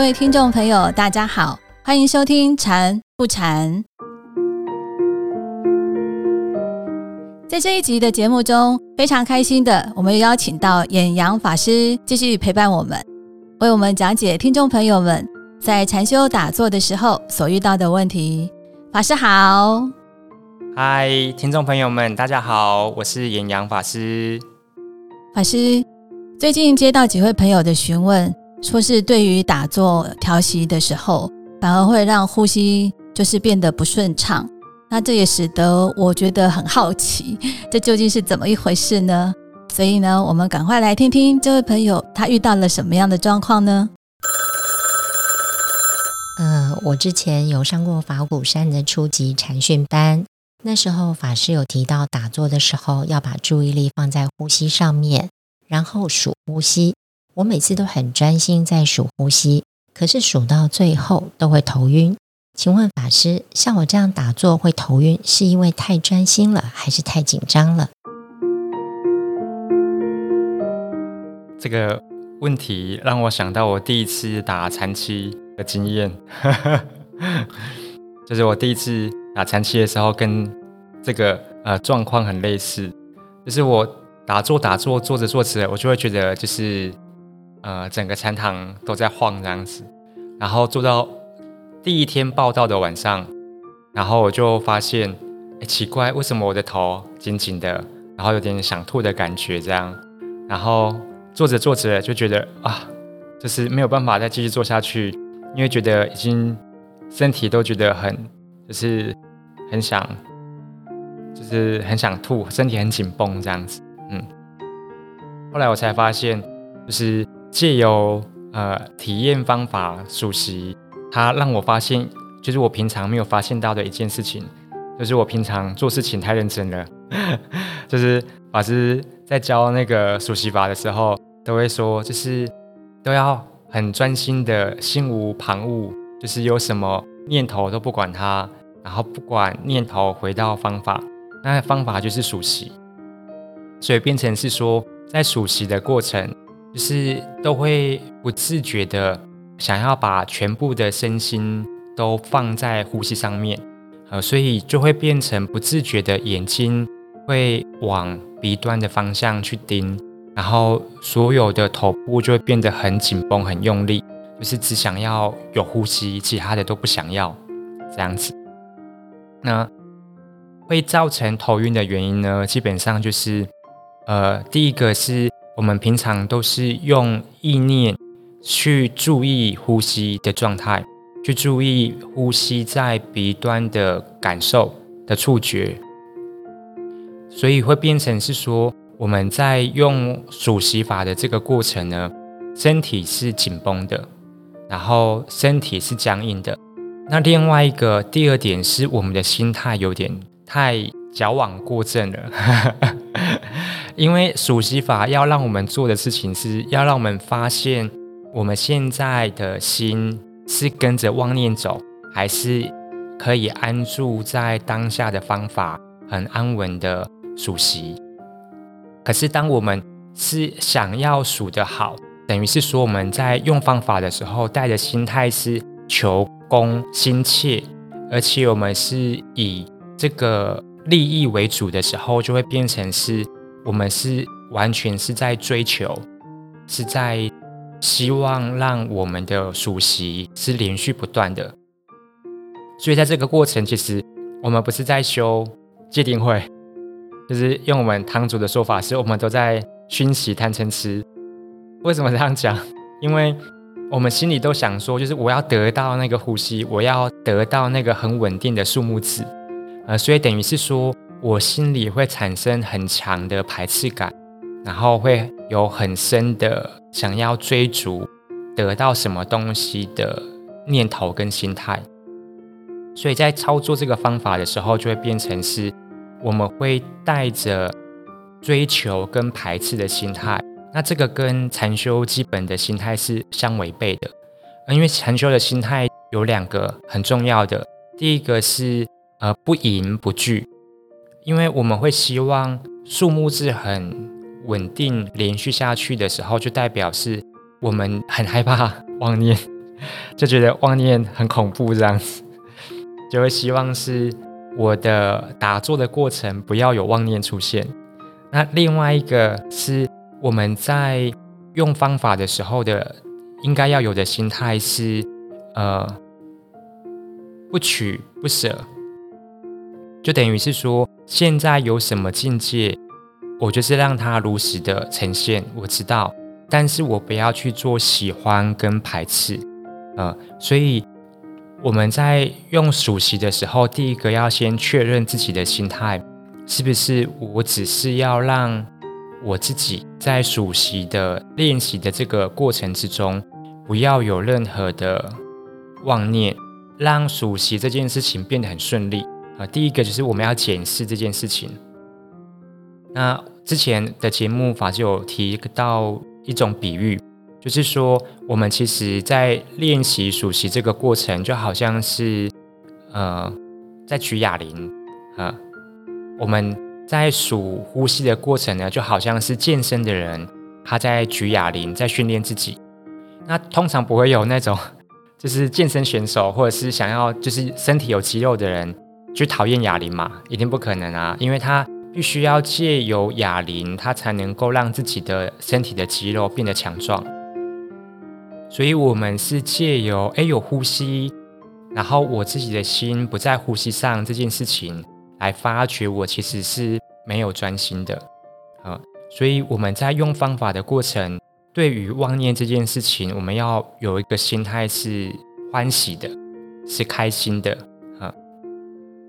各位听众朋友，大家好，欢迎收听《禅不禅》。在这一集的节目中，非常开心的，我们又邀请到演阳法师继续陪伴我们，为我们讲解听众朋友们在禅修打坐的时候所遇到的问题。法师好，嗨，听众朋友们，大家好，我是演阳法师。法师，最近接到几位朋友的询问。说是对于打坐调息的时候，反而会让呼吸就是变得不顺畅。那这也使得我觉得很好奇，这究竟是怎么一回事呢？所以呢，我们赶快来听听这位朋友他遇到了什么样的状况呢？嗯，我之前有上过法鼓山的初级禅训班，那时候法师有提到打坐的时候要把注意力放在呼吸上面，然后数呼吸。我每次都很专心在数呼吸，可是数到最后都会头晕。请问法师，像我这样打坐会头晕，是因为太专心了，还是太紧张了？这个问题让我想到我第一次打禅期的经验，就是我第一次打禅期的时候，跟这个呃状况很类似，就是我打坐打坐坐着坐着，我就会觉得就是。呃，整个餐堂都在晃这样子，然后做到第一天报道的晚上，然后我就发现，哎，奇怪，为什么我的头紧紧的，然后有点想吐的感觉这样，然后做着做着就觉得啊，就是没有办法再继续做下去，因为觉得已经身体都觉得很，就是很想，就是很想吐，身体很紧绷这样子，嗯，后来我才发现，就是。借由呃体验方法熟习，它让我发现，就是我平常没有发现到的一件事情，就是我平常做事情太认真了。就是法师在教那个熟习法的时候，都会说，就是都要很专心的，心无旁骛，就是有什么念头都不管它，然后不管念头回到方法，那方法就是熟习，所以变成是说，在熟习的过程。就是都会不自觉的想要把全部的身心都放在呼吸上面，呃，所以就会变成不自觉的眼睛会往鼻端的方向去盯，然后所有的头部就会变得很紧绷、很用力，就是只想要有呼吸，其他的都不想要这样子。那会造成头晕的原因呢？基本上就是，呃，第一个是。我们平常都是用意念去注意呼吸的状态，去注意呼吸在鼻端的感受的触觉，所以会变成是说我们在用数息法的这个过程呢，身体是紧绷的，然后身体是僵硬的。那另外一个第二点是我们的心态有点太矫枉过正了。因为数息法要让我们做的事情，是要让我们发现我们现在的心是跟着妄念走，还是可以安住在当下的方法，很安稳的数息。可是，当我们是想要数得好，等于是说我们在用方法的时候，带的心态是求功心切，而且我们是以这个利益为主的时候，就会变成是。我们是完全是在追求，是在希望让我们的属习是连续不断的。所以在这个过程，其实我们不是在修戒定慧，就是用我们堂主的说法，是我们都在熏习贪嗔痴。为什么这样讲？因为我们心里都想说，就是我要得到那个呼吸，我要得到那个很稳定的数目字，呃，所以等于是说。我心里会产生很强的排斥感，然后会有很深的想要追逐得到什么东西的念头跟心态，所以在操作这个方法的时候，就会变成是我们会带着追求跟排斥的心态。那这个跟禅修基本的心态是相违背的，因为禅修的心态有两个很重要的，第一个是呃不迎不惧。因为我们会希望数目字很稳定连续下去的时候，就代表是我们很害怕妄念，就觉得妄念很恐怖这样子，就会希望是我的打坐的过程不要有妄念出现。那另外一个是我们在用方法的时候的应该要有的心态是，呃，不取不舍，就等于是说现在有什么境界，我就是让它如实的呈现，我知道，但是我不要去做喜欢跟排斥，呃，所以我们在用熟悉的时候，第一个要先确认自己的心态。是不是我只是要让我自己在熟悉的练习的这个过程之中，不要有任何的妄念，让熟悉这件事情变得很顺利啊？第一个就是我们要检视这件事情。那之前的节目法师有提到一种比喻，就是说我们其实在练习数息这个过程，就好像是呃在举哑铃啊。我们在数呼吸的过程呢，就好像是健身的人他在举哑铃，在训练自己。那通常不会有那种就是健身选手，或者是想要就是身体有肌肉的人就讨厌哑铃嘛？一定不可能啊！因为他必须要借由哑铃，他才能够让自己的身体的肌肉变得强壮。所以，我们是借由哎有呼吸，然后我自己的心不在呼吸上这件事情。来发觉我其实是没有专心的，啊，所以我们在用方法的过程，对于妄念这件事情，我们要有一个心态是欢喜的，是开心的，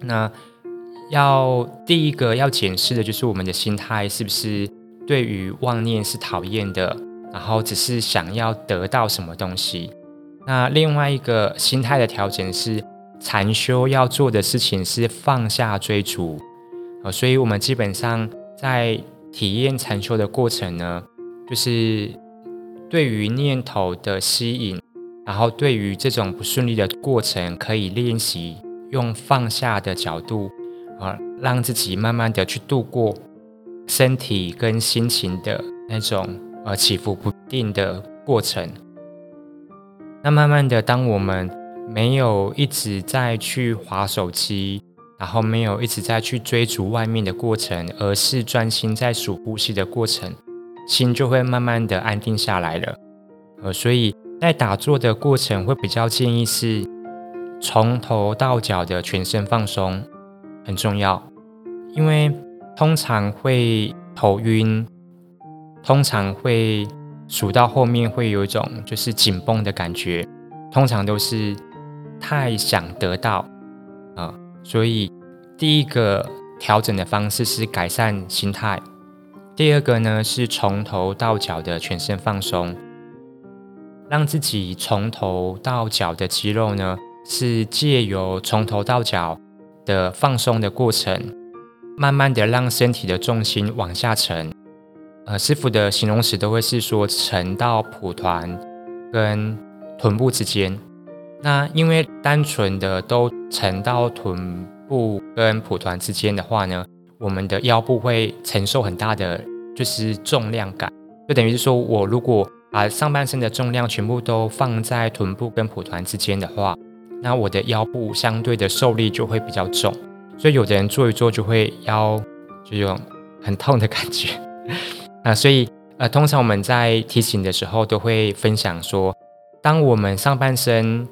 那要第一个要检视的就是我们的心态是不是对于妄念是讨厌的，然后只是想要得到什么东西。那另外一个心态的调整是。禅修要做的事情是放下追逐，啊，所以我们基本上在体验禅修的过程呢，就是对于念头的吸引，然后对于这种不顺利的过程，可以练习用放下的角度，啊，让自己慢慢的去度过身体跟心情的那种呃起伏不定的过程。那慢慢的，当我们没有一直在去划手机，然后没有一直在去追逐外面的过程，而是专心在数呼吸的过程，心就会慢慢的安定下来了。呃，所以在打坐的过程会比较建议是从头到脚的全身放松，很重要，因为通常会头晕，通常会数到后面会有一种就是紧绷的感觉，通常都是。太想得到，啊，所以第一个调整的方式是改善心态，第二个呢是从头到脚的全身放松，让自己从头到脚的肌肉呢是借由从头到脚的放松的过程，慢慢的让身体的重心往下沉，呃，师傅的形容词都会是说沉到蒲团跟臀部之间。那因为单纯的都沉到臀部跟蒲团之间的话呢，我们的腰部会承受很大的就是重量感，就等于是说我如果把上半身的重量全部都放在臀部跟蒲团之间的话，那我的腰部相对的受力就会比较重，所以有的人做一做就会腰就有很痛的感觉啊，所以呃，通常我们在提醒的时候都会分享说，当我们上半身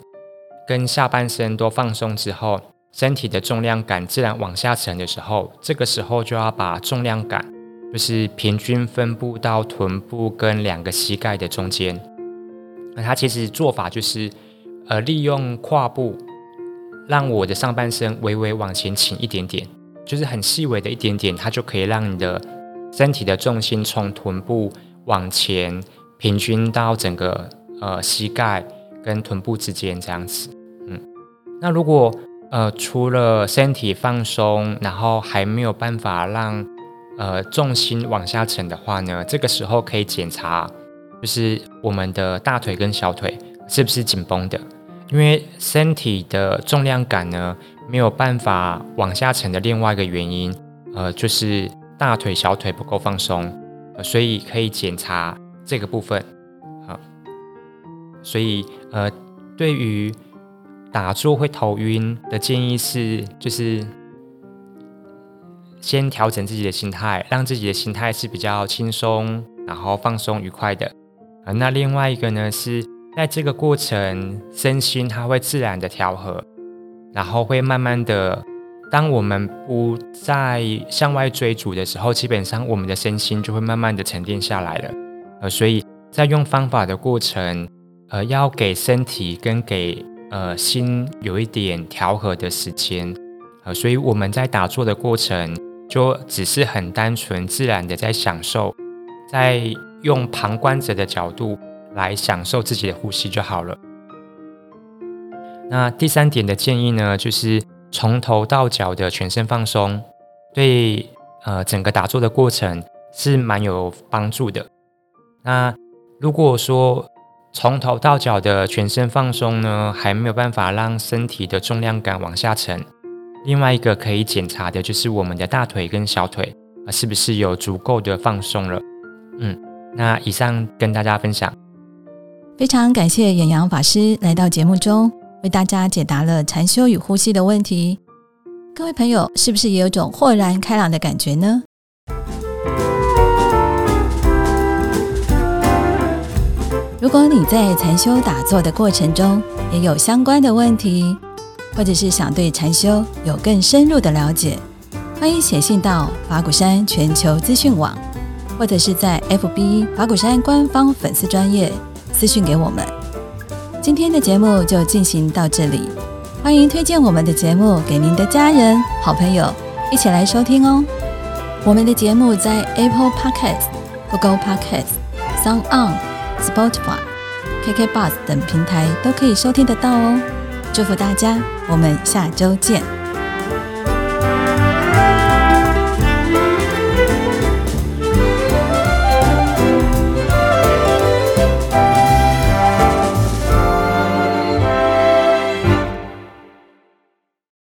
跟下半身都放松之后，身体的重量感自然往下沉的时候，这个时候就要把重量感就是平均分布到臀部跟两个膝盖的中间。那它其实做法就是，呃，利用胯部让我的上半身微微往前倾一点点，就是很细微的一点点，它就可以让你的身体的重心从臀部往前平均到整个呃膝盖跟臀部之间这样子。嗯那如果呃除了身体放松，然后还没有办法让呃重心往下沉的话呢，这个时候可以检查，就是我们的大腿跟小腿是不是紧绷的，因为身体的重量感呢没有办法往下沉的另外一个原因，呃就是大腿小腿不够放松，所以可以检查这个部分，好，所以呃。对于打坐会头晕的建议是，就是先调整自己的心态，让自己的心态是比较轻松，然后放松愉快的。啊，那另外一个呢，是在这个过程，身心它会自然的调和，然后会慢慢的，当我们不再向外追逐的时候，基本上我们的身心就会慢慢的沉淀下来了。呃，所以在用方法的过程，呃，要给身体跟给呃心有一点调和的时间。呃，所以我们在打坐的过程，就只是很单纯自然的在享受，在。用旁观者的角度来享受自己的呼吸就好了。那第三点的建议呢，就是从头到脚的全身放松，对呃整个打坐的过程是蛮有帮助的。那如果说从头到脚的全身放松呢，还没有办法让身体的重量感往下沉，另外一个可以检查的就是我们的大腿跟小腿啊是不是有足够的放松了，嗯。那以上跟大家分享，非常感谢远洋法师来到节目中，为大家解答了禅修与呼吸的问题。各位朋友，是不是也有种豁然开朗的感觉呢？如果你在禅修打坐的过程中也有相关的问题，或者是想对禅修有更深入的了解，欢迎写信到法鼓山全球资讯网。或者是在 FB 法鼓山官方粉丝专业私讯给我们。今天的节目就进行到这里，欢迎推荐我们的节目给您的家人、好朋友一起来收听哦。我们的节目在 Apple Podcast、Google Podcast、Sound On、Spotify、KK Bus 等平台都可以收听得到哦。祝福大家，我们下周见。